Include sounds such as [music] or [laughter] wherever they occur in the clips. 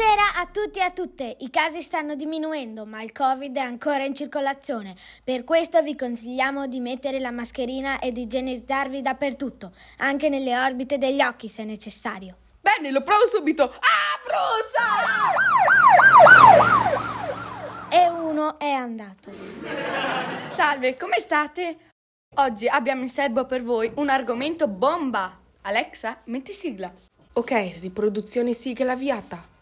Buonasera a tutti e a tutte. I casi stanno diminuendo, ma il Covid è ancora in circolazione. Per questo vi consigliamo di mettere la mascherina e di igienizzarvi dappertutto, anche nelle orbite degli occhi se necessario. Bene, lo provo subito. Ah, brucia! E uno è andato. Salve, come state? Oggi abbiamo in serbo per voi un argomento bomba. Alexa, metti sigla. Ok, riproduzione sigla avviata.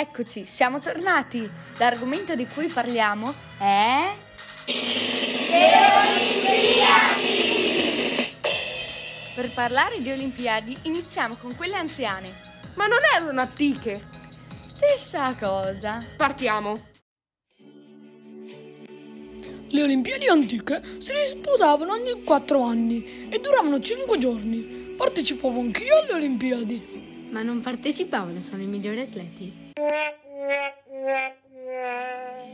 Eccoci, siamo tornati. L'argomento di cui parliamo è... Per parlare di Olimpiadi iniziamo con quelle anziane. Ma non erano antiche. Stessa cosa. Partiamo. Le Olimpiadi antiche si disputavano ogni quattro anni e duravano cinque giorni. Partecipavo anch'io alle Olimpiadi. Ma non partecipavano solo i migliori atleti.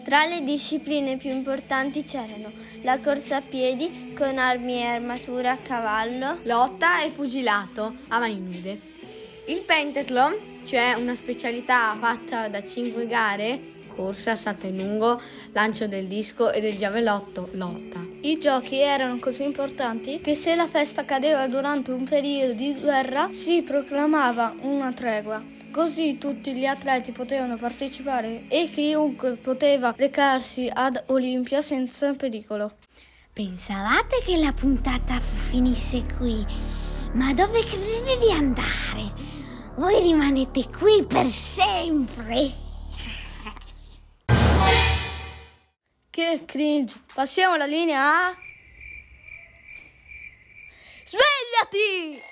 Tra le discipline più importanti c'erano la corsa a piedi con armi e armatura a cavallo, Lotta e pugilato a mani nude. Il pentathlon, cioè una specialità fatta da cinque gare, corsa, salto in lungo, lancio del disco e del giavellotto, lotta. I giochi erano così importanti che se la festa cadeva durante un periodo di guerra si proclamava una tregua. Così tutti gli atleti potevano partecipare e chiunque poteva recarsi ad Olimpia senza pericolo. Pensavate che la puntata finisse qui? Ma dove credete di andare? Voi rimanete qui per sempre. Che cringe! Passiamo la linea a... Svegliati!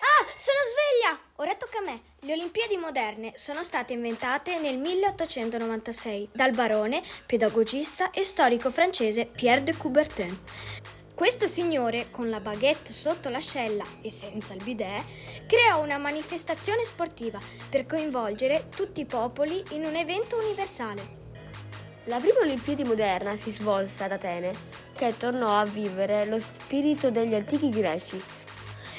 Ah, sono sveglia! Ora tocca a me. Le Olimpiadi moderne sono state inventate nel 1896 dal barone, pedagogista e storico francese Pierre de Coubertin. Questo signore, con la baguette sotto l'ascella e senza il bidet, creò una manifestazione sportiva per coinvolgere tutti i popoli in un evento universale. La prima Olimpiadi moderna si svolse ad Atene, che tornò a vivere lo spirito degli antichi greci.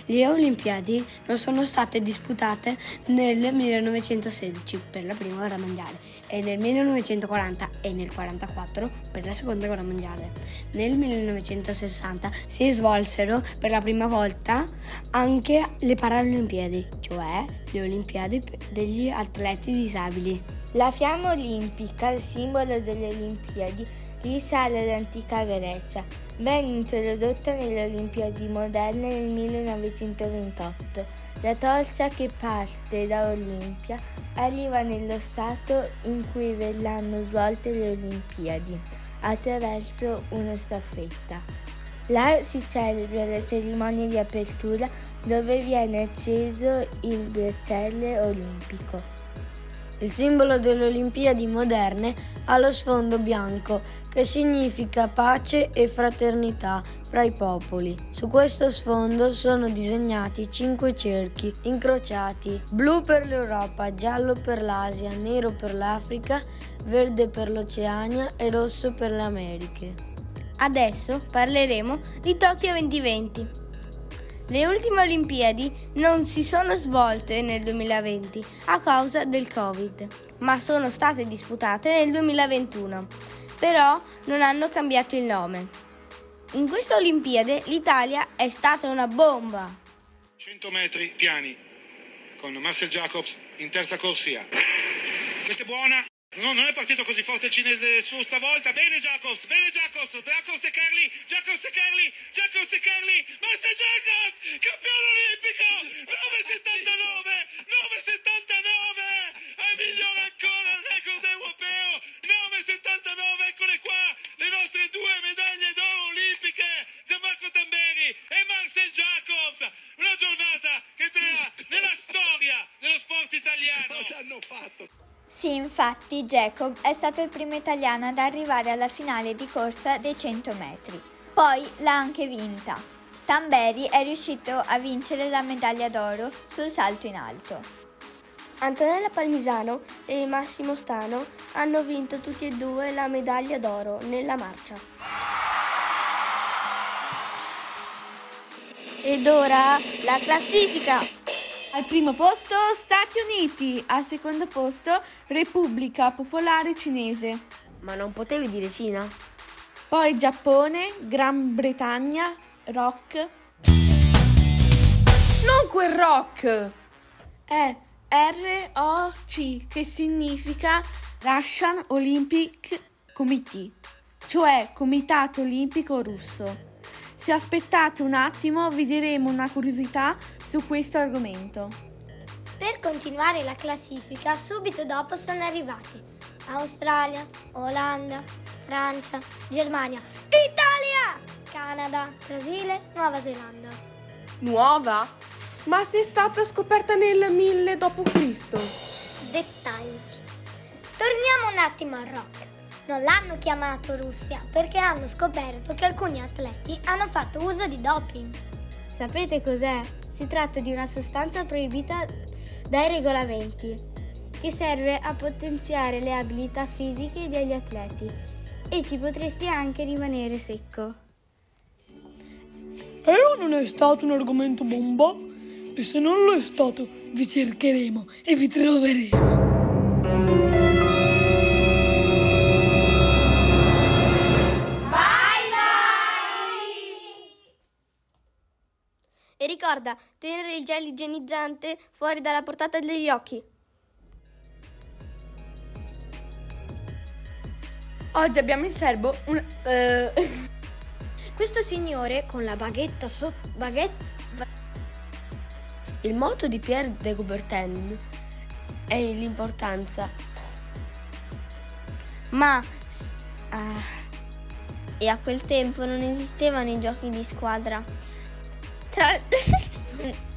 Le Olimpiadi non sono state disputate nel 1916 per la prima guerra mondiale e nel 1940 e nel 1944 per la seconda guerra mondiale. Nel 1960 si svolsero per la prima volta anche le Paralimpiadi, cioè le Olimpiadi degli atleti disabili. La fiamma olimpica, il simbolo delle Olimpiadi, risale all'antica Grecia. Venne introdotta nelle Olimpiadi moderne nel 1928. La torcia che parte da Olimpia arriva nello stato in cui verranno svolte le Olimpiadi, attraverso una staffetta. Là si celebra la cerimonia di apertura dove viene acceso il bracciale olimpico. Il simbolo delle Olimpiadi moderne ha lo sfondo bianco, che significa pace e fraternità fra i popoli. Su questo sfondo sono disegnati cinque cerchi incrociati, blu per l'Europa, giallo per l'Asia, nero per l'Africa, verde per l'Oceania e rosso per le Americhe. Adesso parleremo di Tokyo 2020. Le ultime Olimpiadi non si sono svolte nel 2020 a causa del Covid, ma sono state disputate nel 2021, però non hanno cambiato il nome. In questa Olimpiade l'Italia è stata una bomba. 100 metri piani con Marcel Jacobs in terza corsia. Questa è buona. No, non è partito così forte il cinese su stavolta. Bene Jacobs, bene Jacobs, Jacobs e Carli, Jacobs e Carli, Jacobs e Carli, Marcel Jacobs, campione olimpico, 9,79, 9,79, è migliore ancora il record europeo, 9,79, eccole qua, le nostre due medaglie d'oro olimpiche, Gianmarco Tamberi e Marcel Jacobs, una giornata che entrerà nella storia dello sport italiano. Sì, infatti Jacob è stato il primo italiano ad arrivare alla finale di corsa dei 100 metri. Poi l'ha anche vinta. Tamberi è riuscito a vincere la medaglia d'oro sul salto in alto. Antonella Palmisano e Massimo Stano hanno vinto tutti e due la medaglia d'oro nella marcia. Ed ora la classifica. Al primo posto Stati Uniti, al secondo posto Repubblica Popolare Cinese. Ma non potevi dire Cina? Poi Giappone, Gran Bretagna, Rock. Non quel rock! È ROC, che significa Russian Olympic Committee, cioè Comitato Olimpico Russo. Se aspettate un attimo vi diremo una curiosità su questo argomento. Per continuare la classifica, subito dopo sono arrivati Australia, Olanda, Francia, Germania, Italia, Canada, Brasile, Nuova Zelanda. Nuova? Ma se è stata scoperta nel 1000 d.C. Dettagli. Torniamo un attimo al rock. Non l'hanno chiamato Russia perché hanno scoperto che alcuni atleti hanno fatto uso di doping. Sapete cos'è? Si tratta di una sostanza proibita dai regolamenti che serve a potenziare le abilità fisiche degli atleti e ci potresti anche rimanere secco. E o non è stato un argomento bomba? E se non lo è stato, vi cercheremo e vi troveremo. Ricorda, tenere il gel igienizzante fuori dalla portata degli occhi. Oggi abbiamo in serbo un... eh, [laughs] Questo signore con la baghetta sotto... baguette... Il motto di Pierre de Coubertin è l'importanza. Ma ah, e a quel tempo non esistevano i giochi di squadra. tut. [laughs]